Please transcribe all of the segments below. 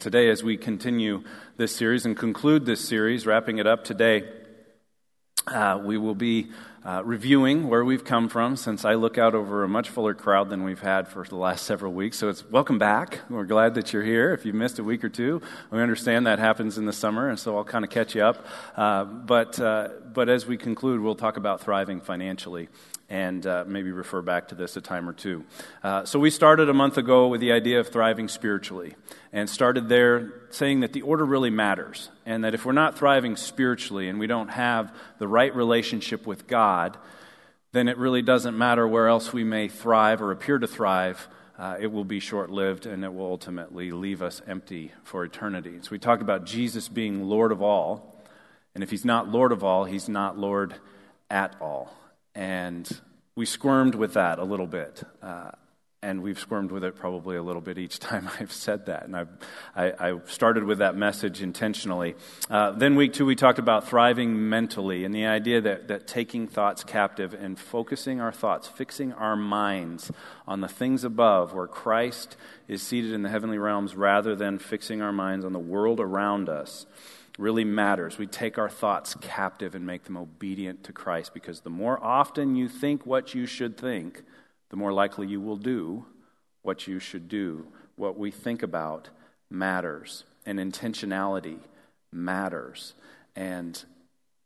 Today, as we continue this series and conclude this series, wrapping it up today, uh, we will be uh, reviewing where we've come from since I look out over a much fuller crowd than we've had for the last several weeks. So it's welcome back. We're glad that you're here. If you've missed a week or two, we understand that happens in the summer, and so I'll kind of catch you up. Uh, but, uh, but as we conclude, we'll talk about thriving financially and uh, maybe refer back to this a time or two. Uh, so, we started a month ago with the idea of thriving spiritually and started there saying that the order really matters and that if we're not thriving spiritually and we don't have the right relationship with God, then it really doesn't matter where else we may thrive or appear to thrive. Uh, it will be short lived and it will ultimately leave us empty for eternity. So, we talked about Jesus being Lord of all. And if he's not Lord of all, he's not Lord at all. And we squirmed with that a little bit. Uh, and we've squirmed with it probably a little bit each time I've said that. And I've, I, I started with that message intentionally. Uh, then, week two, we talked about thriving mentally and the idea that, that taking thoughts captive and focusing our thoughts, fixing our minds on the things above where Christ is seated in the heavenly realms rather than fixing our minds on the world around us really matters. We take our thoughts captive and make them obedient to Christ because the more often you think what you should think, the more likely you will do what you should do. What we think about matters, and intentionality matters, and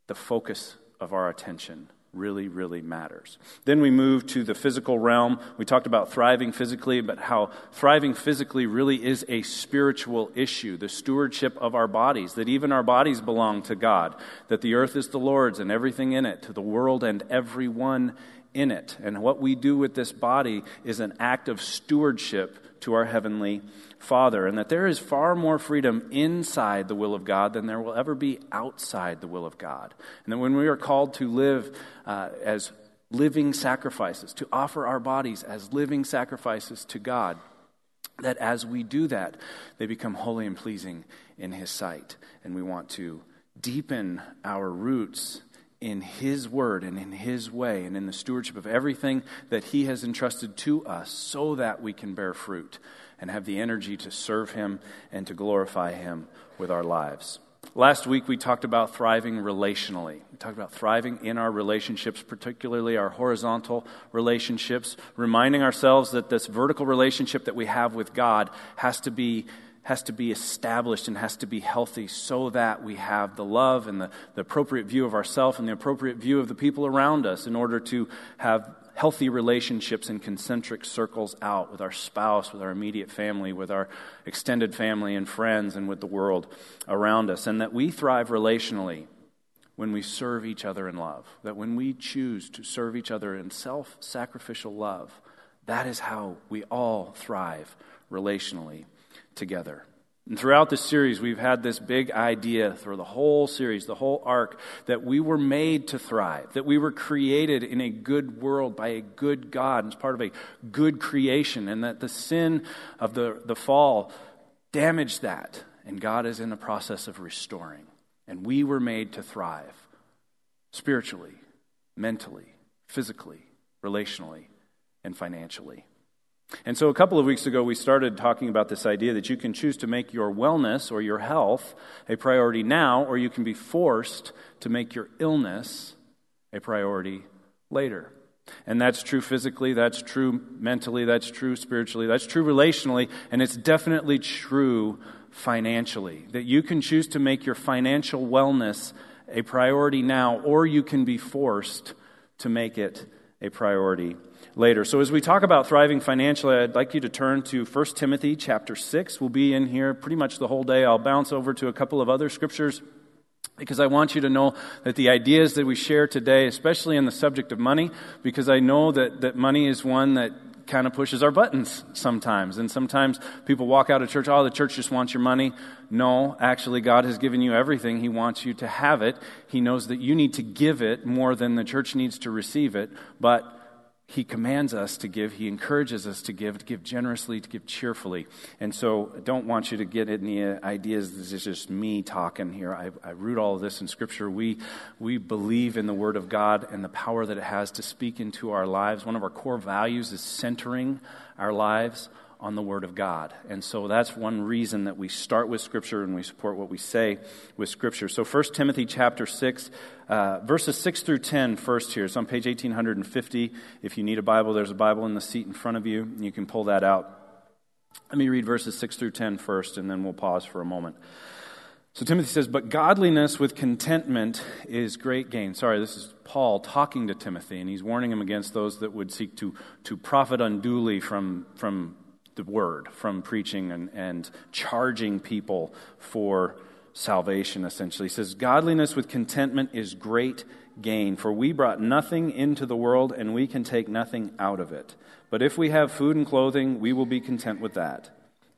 the focus of our attention really, really matters. Then we move to the physical realm. We talked about thriving physically, but how thriving physically really is a spiritual issue the stewardship of our bodies, that even our bodies belong to God, that the earth is the Lord's and everything in it, to the world and everyone in it. And what we do with this body is an act of stewardship to our Heavenly Father, and that there is far more freedom inside the will of God than there will ever be outside the will of God. And that when we are called to live uh, as living sacrifices, to offer our bodies as living sacrifices to God, that as we do that, they become holy and pleasing in His sight. And we want to deepen our roots in His Word and in His way and in the stewardship of everything that He has entrusted to us so that we can bear fruit and have the energy to serve Him and to glorify Him with our lives. Last week, we talked about thriving relationally. We talked about thriving in our relationships, particularly our horizontal relationships, reminding ourselves that this vertical relationship that we have with God has to be has to be established and has to be healthy so that we have the love and the, the appropriate view of ourselves and the appropriate view of the people around us in order to have healthy relationships and concentric circles out with our spouse, with our immediate family, with our extended family and friends, and with the world around us. And that we thrive relationally when we serve each other in love. That when we choose to serve each other in self sacrificial love, that is how we all thrive relationally together. And throughout this series, we've had this big idea through the whole series, the whole arc, that we were made to thrive, that we were created in a good world by a good God, as part of a good creation, and that the sin of the, the fall damaged that. And God is in the process of restoring. And we were made to thrive spiritually, mentally, physically, relationally, and financially. And so, a couple of weeks ago, we started talking about this idea that you can choose to make your wellness or your health a priority now, or you can be forced to make your illness a priority later. And that's true physically, that's true mentally, that's true spiritually, that's true relationally, and it's definitely true financially. That you can choose to make your financial wellness a priority now, or you can be forced to make it a priority later. So as we talk about thriving financially, I'd like you to turn to 1 Timothy chapter 6. We'll be in here pretty much the whole day. I'll bounce over to a couple of other scriptures because I want you to know that the ideas that we share today, especially in the subject of money, because I know that, that money is one that kind of pushes our buttons sometimes. And sometimes people walk out of church, oh, the church just wants your money. No, actually, God has given you everything. He wants you to have it. He knows that you need to give it more than the church needs to receive it. But he commands us to give. He encourages us to give, to give generously, to give cheerfully. And so I don't want you to get any uh, ideas this is just me talking here. I, I root all of this in Scripture. We, we believe in the Word of God and the power that it has to speak into our lives. One of our core values is centering our lives on the Word of God. And so that's one reason that we start with Scripture and we support what we say with Scripture. So 1 Timothy chapter 6, uh, verses 6 through 10 first here. It's on page 1850. If you need a Bible, there's a Bible in the seat in front of you. You can pull that out. Let me read verses 6 through 10 first, and then we'll pause for a moment. So Timothy says, But godliness with contentment is great gain. Sorry, this is Paul talking to Timothy, and he's warning him against those that would seek to, to profit unduly from, from the word, from preaching and, and charging people for salvation, essentially. He says, Godliness with contentment is great gain, for we brought nothing into the world, and we can take nothing out of it. But if we have food and clothing, we will be content with that.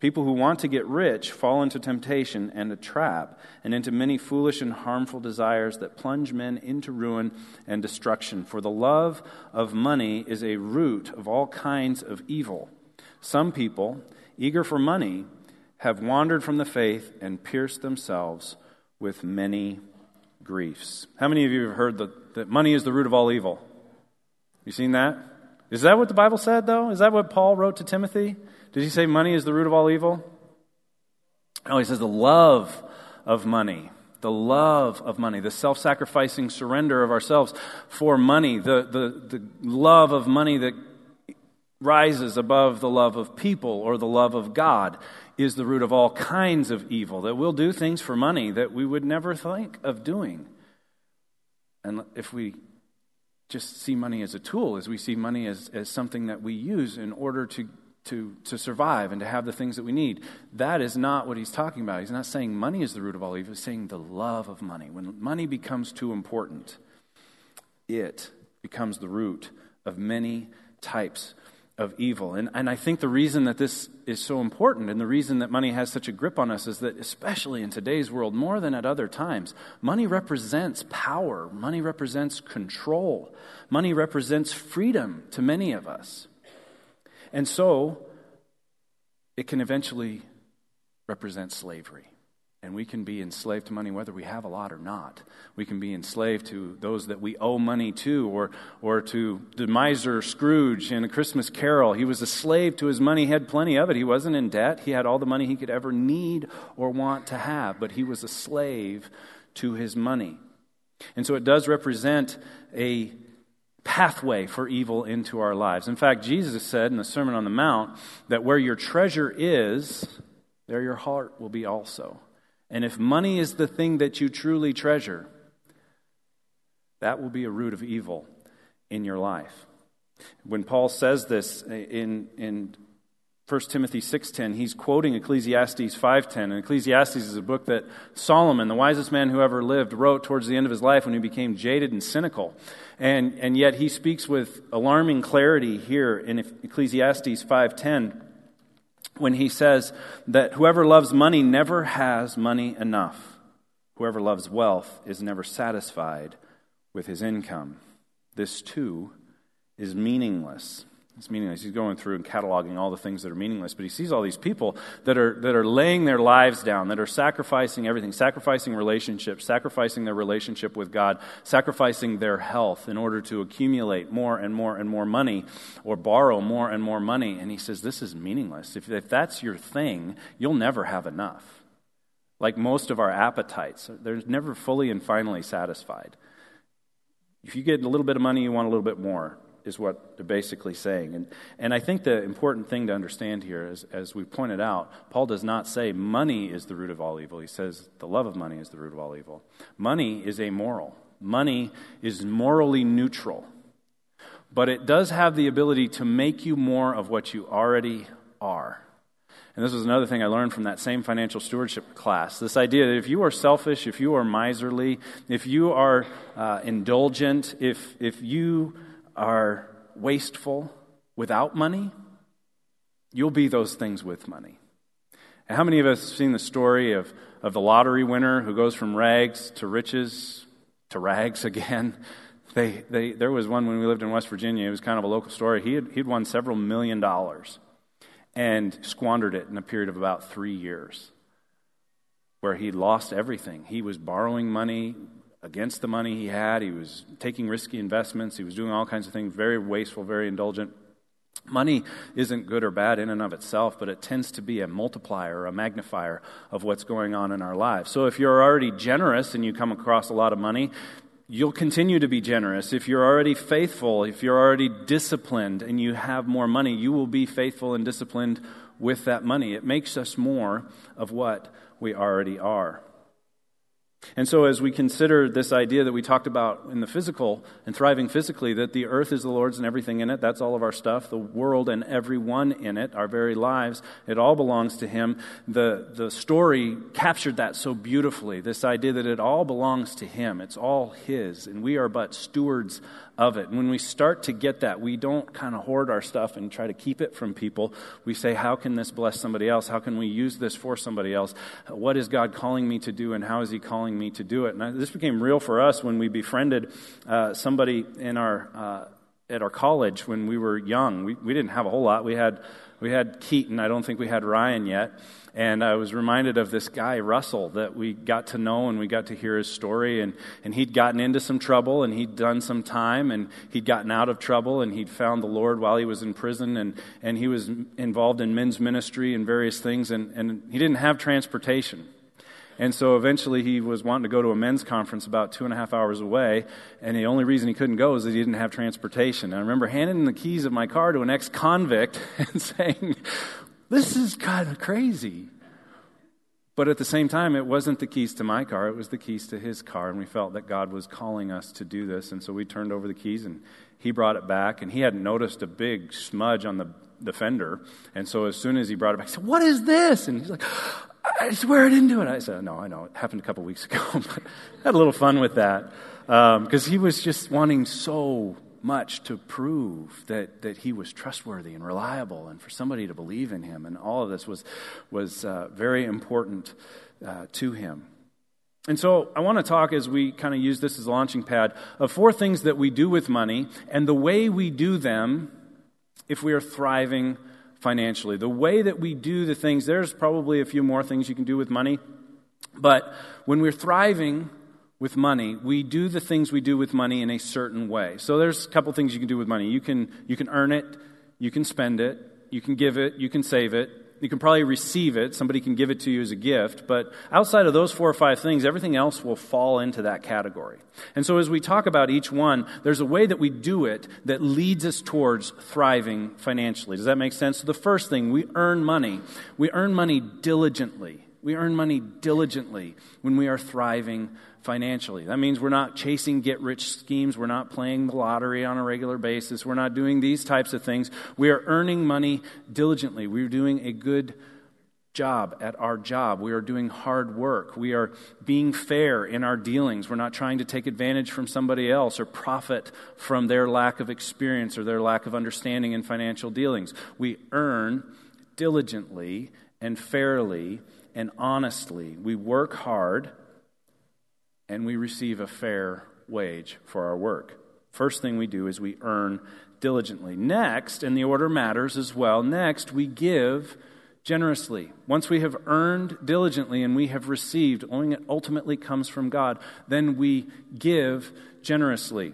People who want to get rich fall into temptation and a trap, and into many foolish and harmful desires that plunge men into ruin and destruction. For the love of money is a root of all kinds of evil. Some people, eager for money, have wandered from the faith and pierced themselves with many griefs. How many of you have heard that, that money is the root of all evil? You seen that? Is that what the Bible said, though? Is that what Paul wrote to Timothy? Did he say money is the root of all evil? No, he says the love of money. The love of money, the self sacrificing surrender of ourselves for money, the, the, the love of money that rises above the love of people or the love of God is the root of all kinds of evil. That we'll do things for money that we would never think of doing. And if we just see money as a tool, as we see money as, as something that we use in order to, to, to survive and to have the things that we need, that is not what he's talking about. He's not saying money is the root of all evil, he's saying the love of money. When money becomes too important, it becomes the root of many types of evil. And, and I think the reason that this is so important and the reason that money has such a grip on us is that, especially in today's world, more than at other times, money represents power, money represents control, money represents freedom to many of us. And so, it can eventually represent slavery. And we can be enslaved to money whether we have a lot or not. We can be enslaved to those that we owe money to, or, or to the miser Scrooge in A Christmas Carol. He was a slave to his money, he had plenty of it. He wasn't in debt, he had all the money he could ever need or want to have, but he was a slave to his money. And so it does represent a pathway for evil into our lives. In fact, Jesus said in the Sermon on the Mount that where your treasure is, there your heart will be also. And if money is the thing that you truly treasure, that will be a root of evil in your life. When Paul says this in, in 1 Timothy 6:10, he's quoting Ecclesiastes 5:10. And Ecclesiastes is a book that Solomon, the wisest man who ever lived, wrote towards the end of his life when he became jaded and cynical. And, and yet he speaks with alarming clarity here in Ecclesiastes 5:10 when he says that whoever loves money never has money enough. Whoever loves wealth is never satisfied with his income. This too is meaningless. It's meaningless. He's going through and cataloging all the things that are meaningless, but he sees all these people that are, that are laying their lives down, that are sacrificing everything, sacrificing relationships, sacrificing their relationship with God, sacrificing their health in order to accumulate more and more and more money or borrow more and more money. And he says, This is meaningless. If, if that's your thing, you'll never have enough. Like most of our appetites, they're never fully and finally satisfied. If you get a little bit of money, you want a little bit more is what they're basically saying. And, and I think the important thing to understand here is, as we pointed out, Paul does not say money is the root of all evil. He says the love of money is the root of all evil. Money is amoral, money is morally neutral. But it does have the ability to make you more of what you already are. And this was another thing I learned from that same financial stewardship class. This idea that if you are selfish, if you are miserly, if you are uh, indulgent, if, if you are wasteful without money, you'll be those things with money. And how many of us have seen the story of, of the lottery winner who goes from rags to riches to rags again? They, they, there was one when we lived in West Virginia. It was kind of a local story. He had, he'd won several million dollars and squandered it in a period of about three years where he lost everything. He was borrowing money, against the money he had. He was taking risky investments. He was doing all kinds of things, very wasteful, very indulgent. Money isn't good or bad in and of itself, but it tends to be a multiplier, a magnifier of what's going on in our lives. So if you're already generous and you come across a lot of money, you'll continue to be generous. If you're already faithful, if you're already disciplined and you have more money, you will be faithful and disciplined with that money. It makes us more of what we already are. And so, as we consider this idea that we talked about in the physical and thriving physically, that the earth is the Lord's and everything in it, that's all of our stuff, the world and everyone in it, our very lives, it all belongs to Him. The, the story captured that so beautifully this idea that it all belongs to Him, it's all His, and we are but stewards of it. And when we start to get that, we don't kind of hoard our stuff and try to keep it from people. We say, How can this bless somebody else? How can we use this for somebody else? What is God calling me to do, and how is He calling me to do it? And this became real for us when we befriended uh, somebody in our. Uh, at our college when we were young. We, we didn't have a whole lot. We had, we had Keaton. I don't think we had Ryan yet. And I was reminded of this guy, Russell, that we got to know and we got to hear his story. And, and he'd gotten into some trouble and he'd done some time and he'd gotten out of trouble and he'd found the Lord while he was in prison. And, and he was involved in men's ministry and various things. And, and he didn't have transportation. And so eventually he was wanting to go to a men's conference about two and a half hours away, and the only reason he couldn't go is that he didn't have transportation. And I remember handing the keys of my car to an ex convict and saying, this is kind of crazy. But at the same time, it wasn't the keys to my car, it was the keys to his car. And we felt that God was calling us to do this. And so we turned over the keys and he brought it back. And he hadn't noticed a big smudge on the, the fender. And so as soon as he brought it back, he said, What is this? And he's like, I swear I didn't do it. I said, No, I know. It happened a couple weeks ago. but had a little fun with that. Because um, he was just wanting so much to prove that, that he was trustworthy and reliable and for somebody to believe in him. And all of this was, was uh, very important uh, to him. And so I want to talk as we kind of use this as a launching pad of four things that we do with money and the way we do them if we are thriving financially. The way that we do the things, there's probably a few more things you can do with money. But when we're thriving with money, we do the things we do with money in a certain way. So there's a couple things you can do with money. You can, you can earn it, you can spend it, you can give it, you can save it, you can probably receive it. Somebody can give it to you as a gift. But outside of those four or five things, everything else will fall into that category. And so as we talk about each one, there's a way that we do it that leads us towards thriving financially. Does that make sense? So the first thing, we earn money. We earn money diligently. We earn money diligently when we are thriving financially. That means we're not chasing get rich schemes. We're not playing the lottery on a regular basis. We're not doing these types of things. We are earning money diligently. We're doing a good job at our job. We are doing hard work. We are being fair in our dealings. We're not trying to take advantage from somebody else or profit from their lack of experience or their lack of understanding in financial dealings. We earn diligently and fairly and honestly. We work hard and we receive a fair wage for our work. First thing we do is we earn diligently. Next, and the order matters as well, next, we give generously. Once we have earned diligently and we have received, ultimately comes from God, then we give generously.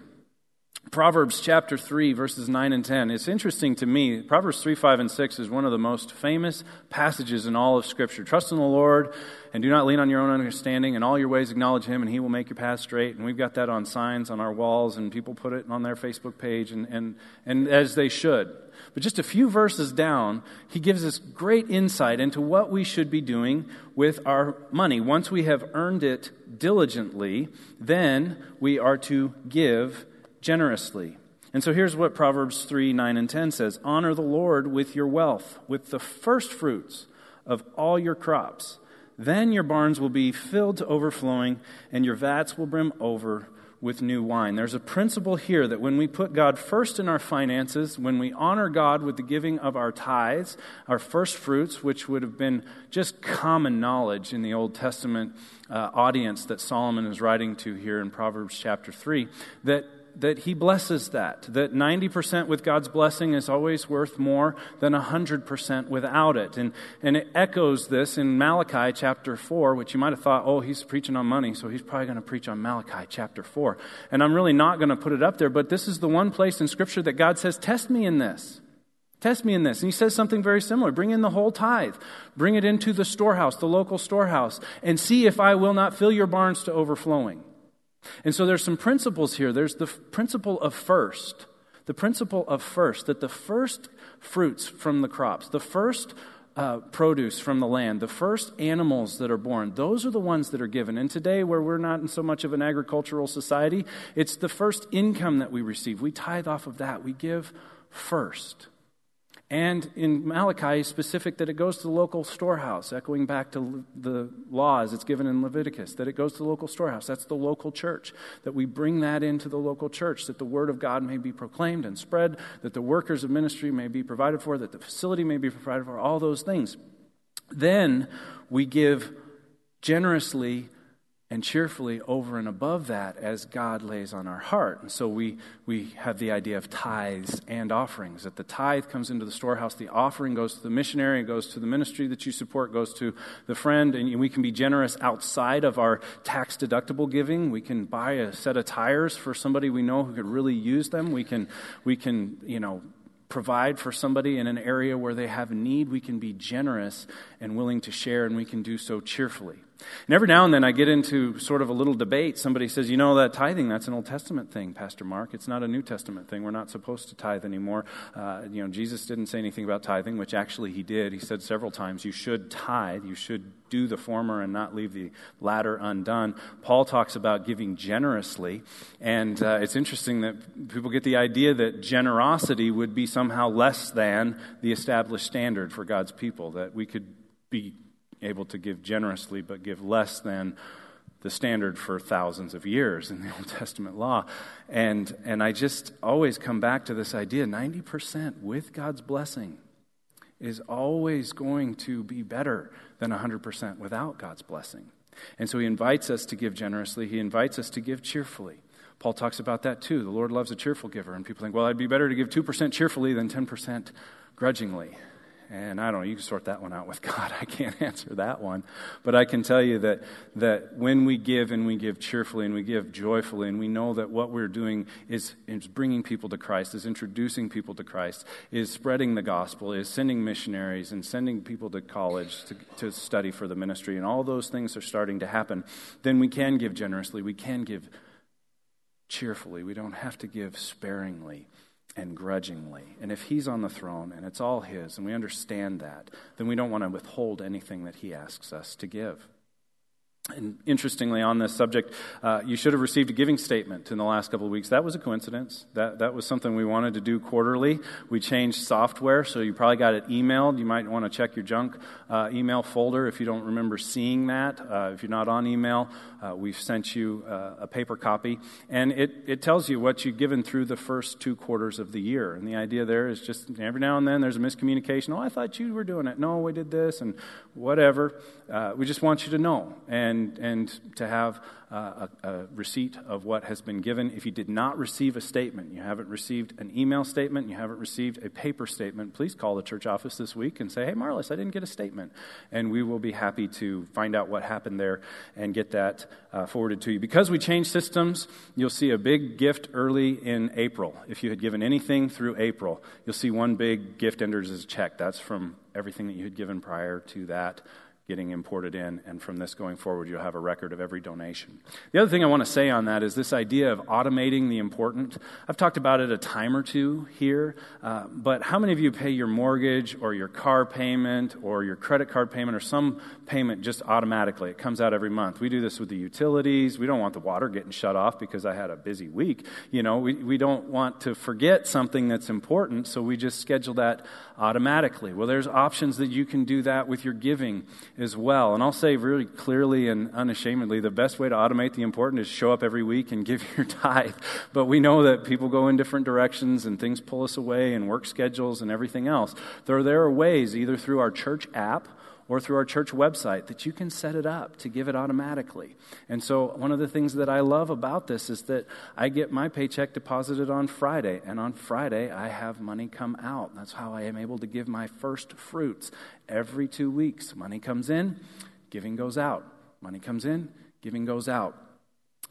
Proverbs chapter 3, verses 9 and 10. It's interesting to me. Proverbs 3, 5, and 6 is one of the most famous passages in all of Scripture. Trust in the Lord and do not lean on your own understanding. In all your ways, acknowledge Him, and He will make your path straight. And we've got that on signs on our walls, and people put it on their Facebook page, and, and, and as they should. But just a few verses down, He gives us great insight into what we should be doing with our money. Once we have earned it diligently, then we are to give generously. And so here's what Proverbs 3 9 and 10 says Honor the Lord with your wealth, with the first fruits of all your crops. Then your barns will be filled to overflowing, and your vats will brim over with new wine. There's a principle here that when we put God first in our finances, when we honor God with the giving of our tithes, our first fruits, which would have been just common knowledge in the Old Testament uh, audience that Solomon is writing to here in Proverbs chapter 3, that that he blesses that, that 90% with God's blessing is always worth more than 100% without it. And, and it echoes this in Malachi chapter 4, which you might have thought, oh, he's preaching on money, so he's probably going to preach on Malachi chapter 4. And I'm really not going to put it up there, but this is the one place in Scripture that God says, test me in this. Test me in this. And he says something very similar. Bring in the whole tithe. Bring it into the storehouse, the local storehouse, and see if I will not fill your barns to overflowing. And so there's some principles here. There's the principle of first. The principle of first, that the first fruits from the crops, the first uh, produce from the land, the first animals that are born, those are the ones that are given. And today, where we're not in so much of an agricultural society, it's the first income that we receive. We tithe off of that. We give first. And in Malachi, specific that it goes to the local storehouse, echoing back to the laws it's given in Leviticus, that it goes to the local storehouse. That's the local church. That we bring that into the local church, that the word of God may be proclaimed and spread, that the workers of ministry may be provided for, that the facility may be provided for, all those things. Then we give generously and cheerfully over and above that as God lays on our heart. And so we, we have the idea of tithes and offerings. That the tithe comes into the storehouse, the offering goes to the missionary, it goes to the ministry that you support, goes to the friend, and we can be generous outside of our tax deductible giving. We can buy a set of tires for somebody we know who could really use them. We can, we can, you know, provide for somebody in an area where they have need, we can be generous and willing to share, and we can do so cheerfully. And every now and then I get into sort of a little debate. Somebody says, you know, that tithing, that's an Old Testament thing, Pastor Mark. It's not a New Testament thing. We're not supposed to tithe anymore. Uh, you know, Jesus didn't say anything about tithing, which actually he did. He said several times, you should tithe, you should do the former and not leave the latter undone. Paul talks about giving generously. And uh, it's interesting that people get the idea that generosity would be somehow less than the established standard for God's people, that we could be able to give generously but give less than the standard for thousands of years in the Old Testament law. And, and I just always come back to this idea 90% with God's blessing is always going to be better than 100% without God's blessing. And so he invites us to give generously, he invites us to give cheerfully. Paul talks about that too. The Lord loves a cheerful giver. And people think, well, I'd be better to give 2% cheerfully than 10% grudgingly. And I don't know, you can sort that one out with God. I can't answer that one. But I can tell you that, that when we give and we give cheerfully and we give joyfully and we know that what we're doing is, is bringing people to Christ, is introducing people to Christ, is spreading the gospel, is sending missionaries and sending people to college to, to study for the ministry, and all those things are starting to happen, then we can give generously. We can give cheerfully. We don't have to give sparingly and grudgingly. And if he's on the throne and it's all his, and we understand that, then we don't want to withhold anything that he asks us to give. And interestingly, on this subject, uh, you should have received a giving statement in the last couple of weeks. That was a coincidence. That, that was something we wanted to do quarterly. We changed software, so you probably got it emailed. You might want to check your junk uh, email folder if you don't remember seeing that. Uh, if you're not on email, uh, we've sent you uh, a paper copy. And it, it tells you what you've given through the first two quarters of the year. And the idea there is just every now and then there's a miscommunication. Oh, I thought you were doing it. No, we did this, and whatever. Uh, we just want you to know. And and, and to have uh, a, a, receipt of what has been given. If you did not receive a statement, you haven't received an email statement, you haven't received a paper statement, please call the church office this week and say, hey, Marlis, I didn't get a statement. And we will be happy to find out what happened there and get that uh, forwarded to you. Because we changed systems, you'll see a big gift early in April. If you had given anything through April, you'll see one big gift entered as a check. That's from everything that you had given prior to that getting imported in, and from this going forward, you'll have a record of every donation. The other thing I want to say on that is this idea of automating the important. I've talked about it a time or two here, uh, but how many of you pay your mortgage or your car payment or your credit card payment or some payment just automatically? It comes out every month. We do this with the utilities. We don't want the water getting shut off because I had a busy week. You know, we, we don't want to forget something that's important, so we just schedule that automatically. Well, there's options that you can do that with your giving as well. And I'll say really clearly and unashamedly the best way to automate the important is show up every week and give your tithe. But we know that people go in different directions and things pull us away and work schedules and everything else. There, there are ways, either through our church app or through our church website that you can set it up to give it automatically. And so, one of the things that I love about this is that I get my paycheck deposited on Friday, and on Friday I have money come out. That's how I am able to give my first fruits. Every two weeks, money comes in, giving goes out. Money comes in, giving goes out.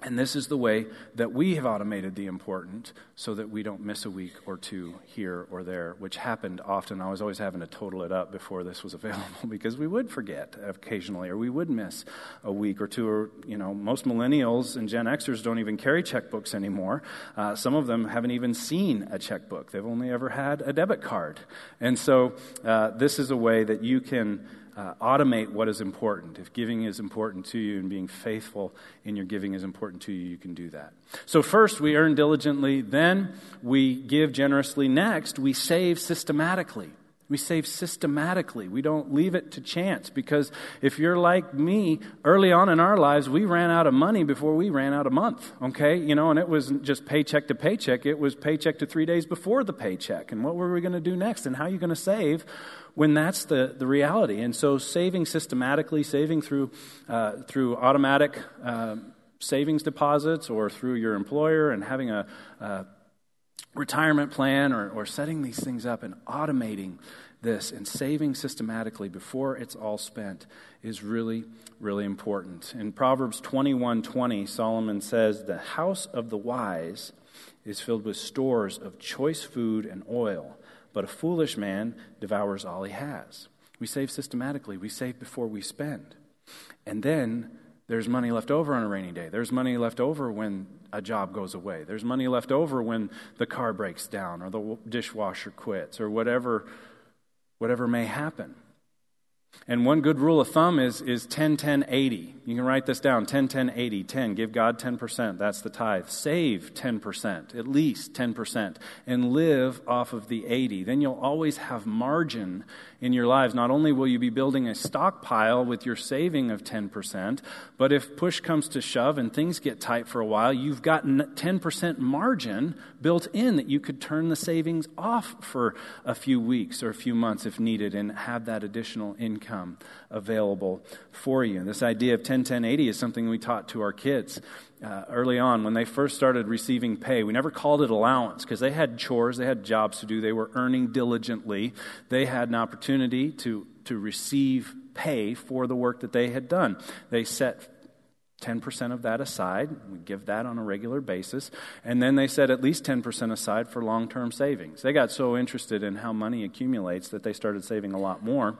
And this is the way that we have automated the important so that we don't miss a week or two here or there, which happened often. I was always having to total it up before this was available because we would forget occasionally or we would miss a week or two. Or, you know, most millennials and Gen Xers don't even carry checkbooks anymore. Uh, some of them haven't even seen a checkbook, they've only ever had a debit card. And so uh, this is a way that you can uh, automate what is important. If giving is important to you and being faithful in your giving is important to you, you can do that. So, first, we earn diligently, then we give generously. Next, we save systematically. We save systematically. We don't leave it to chance because if you're like me, early on in our lives, we ran out of money before we ran out of month, okay? You know, and it wasn't just paycheck to paycheck, it was paycheck to three days before the paycheck. And what were we going to do next? And how are you going to save when that's the, the reality? And so saving systematically, saving through, uh, through automatic uh, savings deposits or through your employer and having a, a retirement plan or, or setting these things up and automating this and saving systematically before it's all spent is really really important in proverbs 21:20 solomon says the house of the wise is filled with stores of choice food and oil but a foolish man devours all he has we save systematically we save before we spend and then there's money left over on a rainy day. There's money left over when a job goes away. There's money left over when the car breaks down or the dishwasher quits or whatever, whatever may happen. And one good rule of thumb is, is 10, 10, 80. You can write this down 10, 10, 80. 10, give God 10%. That's the tithe. Save 10%, at least 10%, and live off of the 80. Then you'll always have margin in your lives. Not only will you be building a stockpile with your saving of 10%, but if push comes to shove and things get tight for a while, you've got 10% margin built in that you could turn the savings off for a few weeks or a few months if needed and have that additional income available for you. This idea of 10 10 80 is something we taught to our kids uh, early on when they first started receiving pay. We never called it allowance because they had chores, they had jobs to do, they were earning diligently. They had an opportunity to, to receive pay for the work that they had done. They set 10% of that aside. We give that on a regular basis. And then they set at least 10% aside for long term savings. They got so interested in how money accumulates that they started saving a lot more.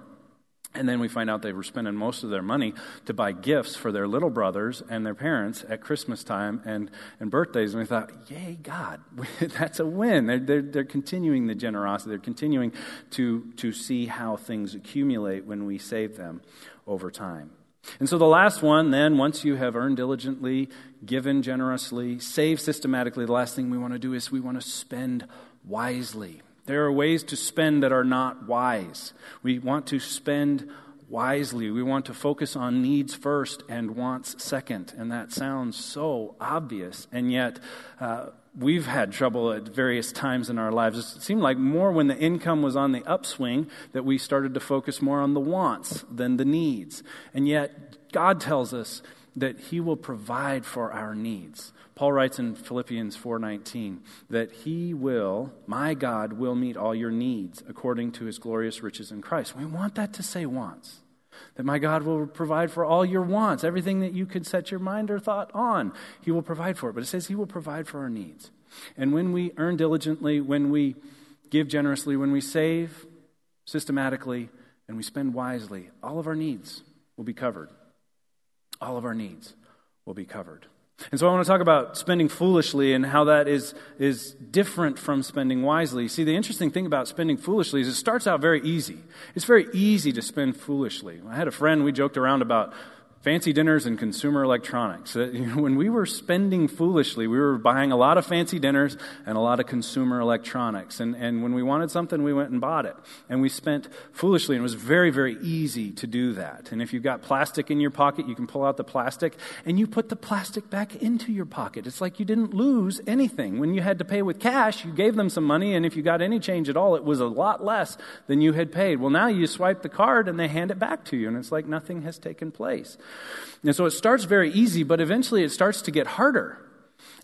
And then we find out they were spending most of their money to buy gifts for their little brothers and their parents at Christmas time and, and birthdays. And we thought, yay, God, that's a win. They're, they're, they're continuing the generosity. They're continuing to, to see how things accumulate when we save them over time. And so the last one, then, once you have earned diligently, given generously, saved systematically, the last thing we want to do is we want to spend wisely. There are ways to spend that are not wise. We want to spend wisely. We want to focus on needs first and wants second. And that sounds so obvious. And yet, uh, we've had trouble at various times in our lives. It seemed like more when the income was on the upswing that we started to focus more on the wants than the needs. And yet, God tells us that He will provide for our needs. Paul writes in Philippians 4:19 that he will, my God will meet all your needs according to his glorious riches in Christ. We want that to say wants. That my God will provide for all your wants, everything that you could set your mind or thought on, he will provide for it. But it says he will provide for our needs. And when we earn diligently, when we give generously, when we save systematically, and we spend wisely, all of our needs will be covered. All of our needs will be covered. And so I want to talk about spending foolishly and how that is, is different from spending wisely. See, the interesting thing about spending foolishly is it starts out very easy. It's very easy to spend foolishly. I had a friend, we joked around about fancy dinners and consumer electronics. Uh, when we were spending foolishly, we were buying a lot of fancy dinners and a lot of consumer electronics. And, and when we wanted something, we went and bought it. And we spent foolishly, and it was very, very easy to do that. And if you've got plastic in your pocket, you can pull out the plastic and you put the plastic back into your pocket. It's like you didn't lose anything. When you had to pay with cash, you gave them some money, and if you got any change at all, it was a lot less than you had paid. Well, now you swipe the card and they hand it back to you, and it's like nothing has taken place. And so it starts very easy, but eventually it starts to get harder.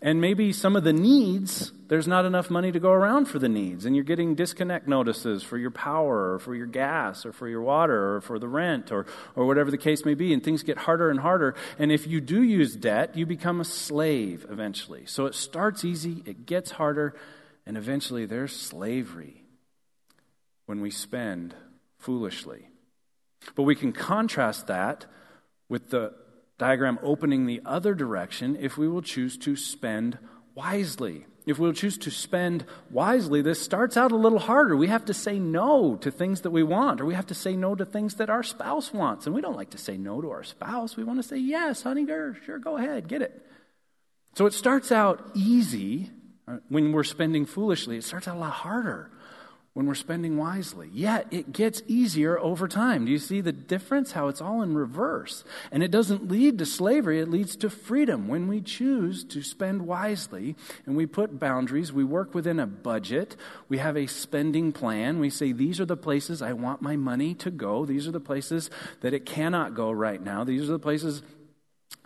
And maybe some of the needs, there's not enough money to go around for the needs. And you're getting disconnect notices for your power or for your gas or for your water or for the rent or, or whatever the case may be. And things get harder and harder. And if you do use debt, you become a slave eventually. So it starts easy, it gets harder, and eventually there's slavery when we spend foolishly. But we can contrast that with the diagram opening the other direction if we will choose to spend wisely. If we'll choose to spend wisely, this starts out a little harder. We have to say no to things that we want, or we have to say no to things that our spouse wants. And we don't like to say no to our spouse. We want to say, yes, honey, girl, sure, go ahead, get it. So it starts out easy when we're spending foolishly. It starts out a lot harder when we're spending wisely. Yet it gets easier over time. Do you see the difference? How it's all in reverse. And it doesn't lead to slavery, it leads to freedom. When we choose to spend wisely and we put boundaries, we work within a budget, we have a spending plan. We say, These are the places I want my money to go, these are the places that it cannot go right now, these are the places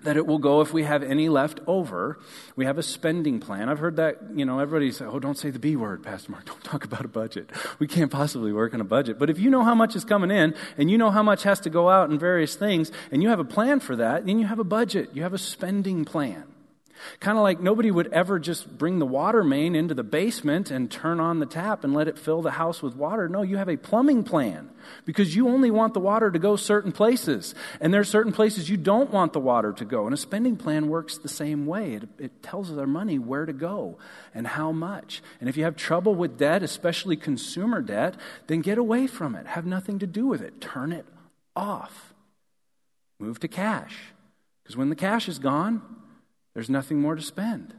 that it will go if we have any left over. We have a spending plan. I've heard that, you know, everybody say, oh, don't say the B word, Pastor Mark. Don't talk about a budget. We can't possibly work on a budget. But if you know how much is coming in and you know how much has to go out in various things and you have a plan for that, then you have a budget. You have a spending plan. Kind of like nobody would ever just bring the water main into the basement and turn on the tap and let it fill the house with water. No, you have a plumbing plan because you only want the water to go certain places. And there are certain places you don't want the water to go. And a spending plan works the same way. It, it tells our money where to go and how much. And if you have trouble with debt, especially consumer debt, then get away from it. Have nothing to do with it. Turn it off. Move to cash. Because when the cash is gone, there's nothing more to spend.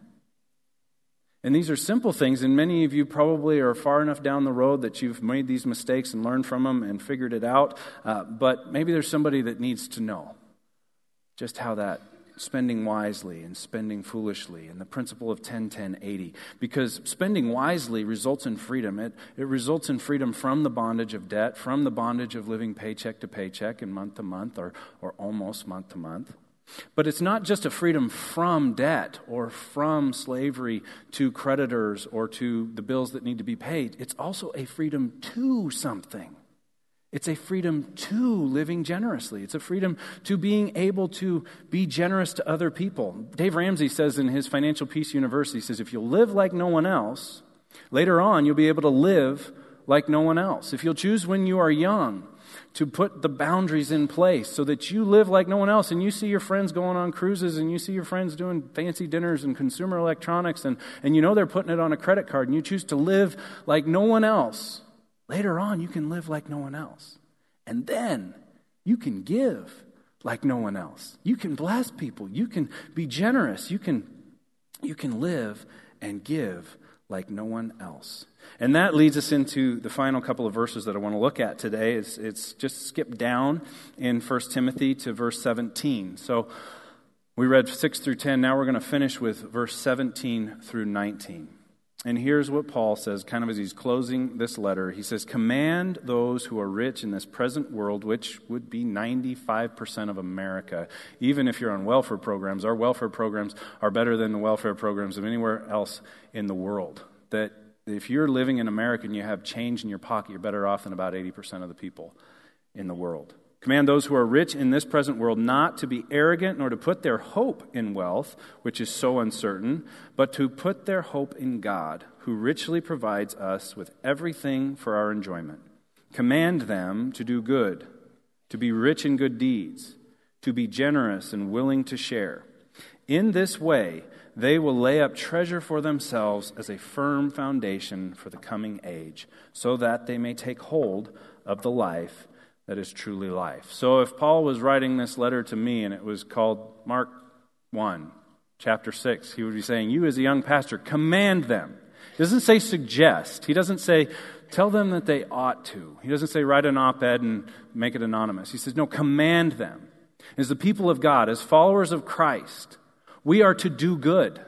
And these are simple things, and many of you probably are far enough down the road that you've made these mistakes and learned from them and figured it out. Uh, but maybe there's somebody that needs to know just how that spending wisely and spending foolishly and the principle of 10 10 80 because spending wisely results in freedom it, it results in freedom from the bondage of debt from the bondage of living paycheck to paycheck and month to month or, or almost month to month but it's not just a freedom from debt or from slavery to creditors or to the bills that need to be paid. It's also a freedom to something. It's a freedom to living generously. It's a freedom to being able to be generous to other people. Dave Ramsey says in his Financial Peace University, he says, if you'll live like no one else, later on you'll be able to live like no one else. If you'll choose when you are young to put the boundaries in place so that you live like no one else and you see your friends going on cruises and you see your friends doing fancy dinners and consumer electronics and, and you know they're putting it on a credit card and you choose to live like no one else. Later on, you can live like no one else. And then you can give like no one else. You can bless people. You can be generous. You can, you can live and give like no one else. And that leads us into the final couple of verses that I want to look at today. It's, it's just skip down in 1 Timothy to verse 17. So we read 6 through 10. Now we're going to finish with verse 17 through 19. And here's what Paul says, kind of as he's closing this letter. He says, Command those who are rich in this present world, which would be 95% of America. Even if you're on welfare programs, our welfare programs are better than the welfare programs of anywhere else in the world. That if you're living in America and you have change in your pocket, you're better off than about 80% of the people in the world. Command those who are rich in this present world not to be arrogant nor to put their hope in wealth, which is so uncertain, but to put their hope in God, who richly provides us with everything for our enjoyment. Command them to do good, to be rich in good deeds, to be generous and willing to share. In this way, they will lay up treasure for themselves as a firm foundation for the coming age, so that they may take hold of the life that is truly life. So if Paul was writing this letter to me and it was called Mark 1, chapter 6, he would be saying, You as a young pastor, command them. He doesn't say suggest. He doesn't say tell them that they ought to. He doesn't say write an op ed and make it anonymous. He says, No, command them. As the people of God, as followers of Christ, we are to do good.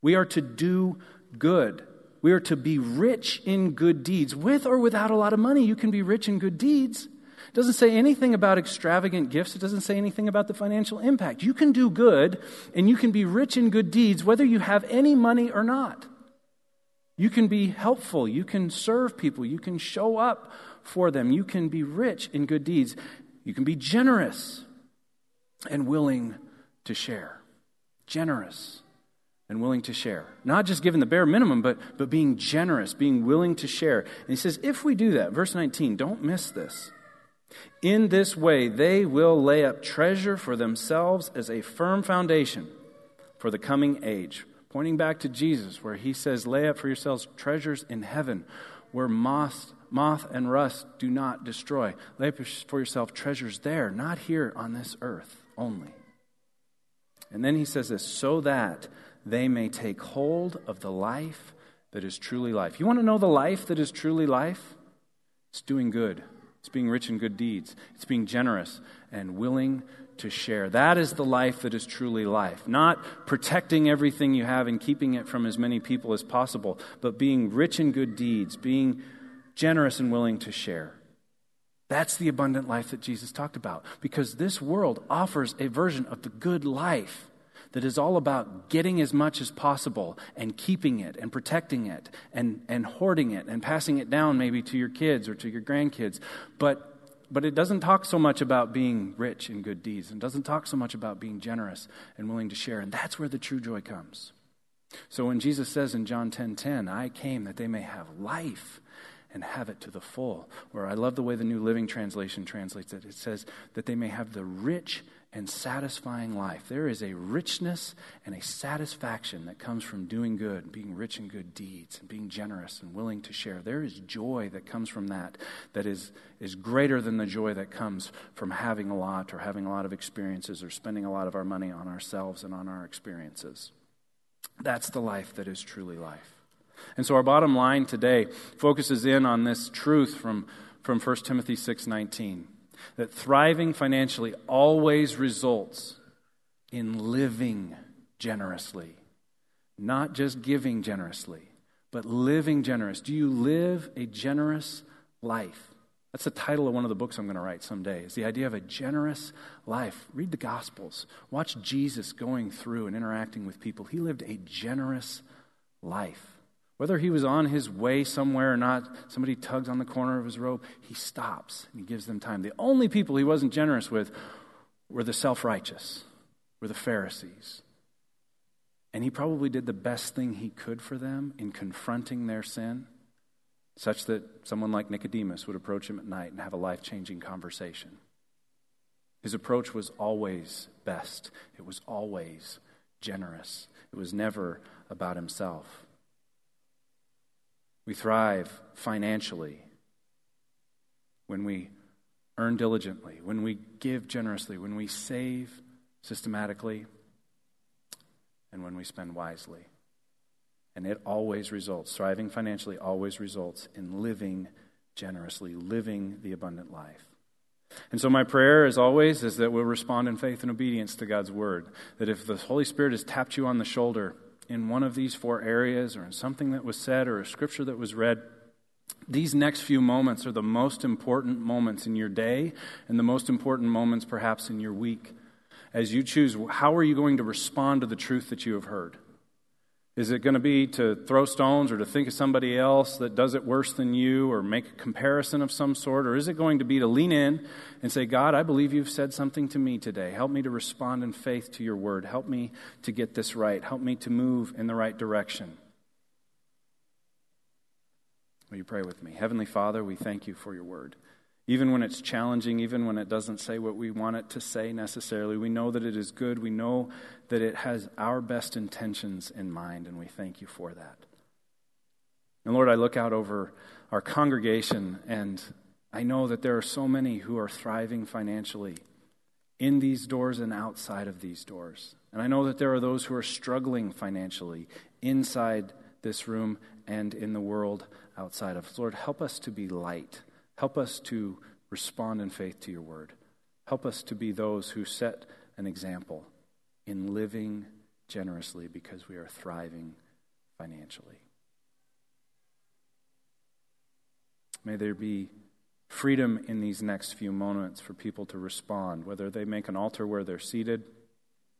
We are to do good. We are to be rich in good deeds. With or without a lot of money, you can be rich in good deeds. It doesn't say anything about extravagant gifts. It doesn't say anything about the financial impact. You can do good and you can be rich in good deeds whether you have any money or not. You can be helpful. You can serve people. You can show up for them. You can be rich in good deeds. You can be generous and willing to share. Generous and willing to share. Not just giving the bare minimum, but, but being generous, being willing to share. And he says, if we do that, verse 19, don't miss this. In this way, they will lay up treasure for themselves as a firm foundation for the coming age. Pointing back to Jesus, where he says, Lay up for yourselves treasures in heaven, where moth, moth and rust do not destroy. Lay up for yourself treasures there, not here on this earth only. And then he says this, so that they may take hold of the life that is truly life. You want to know the life that is truly life? It's doing good. It's being rich in good deeds. It's being generous and willing to share. That is the life that is truly life. Not protecting everything you have and keeping it from as many people as possible, but being rich in good deeds, being generous and willing to share. That's the abundant life that Jesus talked about. Because this world offers a version of the good life that is all about getting as much as possible and keeping it and protecting it and, and hoarding it and passing it down maybe to your kids or to your grandkids. But but it doesn't talk so much about being rich in good deeds and doesn't talk so much about being generous and willing to share. And that's where the true joy comes. So when Jesus says in John 10:10, 10, 10, I came that they may have life and have it to the full. Or I love the way the New Living Translation translates it. It says that they may have the rich and satisfying life. There is a richness and a satisfaction that comes from doing good, being rich in good deeds, and being generous and willing to share. There is joy that comes from that that is, is greater than the joy that comes from having a lot or having a lot of experiences or spending a lot of our money on ourselves and on our experiences. That's the life that is truly life. And so our bottom line today focuses in on this truth from, from 1 Timothy 6:19 that thriving financially always results in living generously. Not just giving generously, but living generous. Do you live a generous life? That's the title of one of the books I'm going to write someday. Is the idea of a generous life. Read the Gospels. Watch Jesus going through and interacting with people. He lived a generous life. Whether he was on his way somewhere or not, somebody tugs on the corner of his robe, he stops and he gives them time. The only people he wasn't generous with were the self righteous, were the Pharisees. And he probably did the best thing he could for them in confronting their sin, such that someone like Nicodemus would approach him at night and have a life changing conversation. His approach was always best, it was always generous, it was never about himself. We thrive financially when we earn diligently, when we give generously, when we save systematically, and when we spend wisely. And it always results, thriving financially always results in living generously, living the abundant life. And so, my prayer, as always, is that we'll respond in faith and obedience to God's word. That if the Holy Spirit has tapped you on the shoulder in one of these four areas or in something that was said or a scripture that was read, these next few moments are the most important moments in your day and the most important moments perhaps in your week. As you choose how are you going to respond to the truth that you have heard is it going to be to throw stones or to think of somebody else that does it worse than you or make a comparison of some sort? Or is it going to be to lean in and say, God, I believe you've said something to me today. Help me to respond in faith to your word. Help me to get this right. Help me to move in the right direction. Will you pray with me? Heavenly Father, we thank you for your word. Even when it's challenging, even when it doesn't say what we want it to say necessarily, we know that it is good. We know that it has our best intentions in mind, and we thank you for that. And Lord, I look out over our congregation, and I know that there are so many who are thriving financially in these doors and outside of these doors. And I know that there are those who are struggling financially inside this room and in the world outside of. Lord, help us to be light Help us to respond in faith to your word. Help us to be those who set an example in living generously because we are thriving financially. May there be freedom in these next few moments for people to respond, whether they make an altar where they're seated,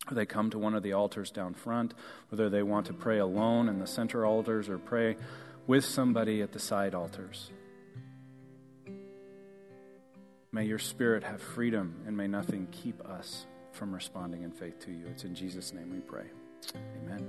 or they come to one of the altars down front, whether they want to pray alone in the center altars or pray with somebody at the side altars. May your spirit have freedom and may nothing keep us from responding in faith to you. It's in Jesus' name we pray. Amen.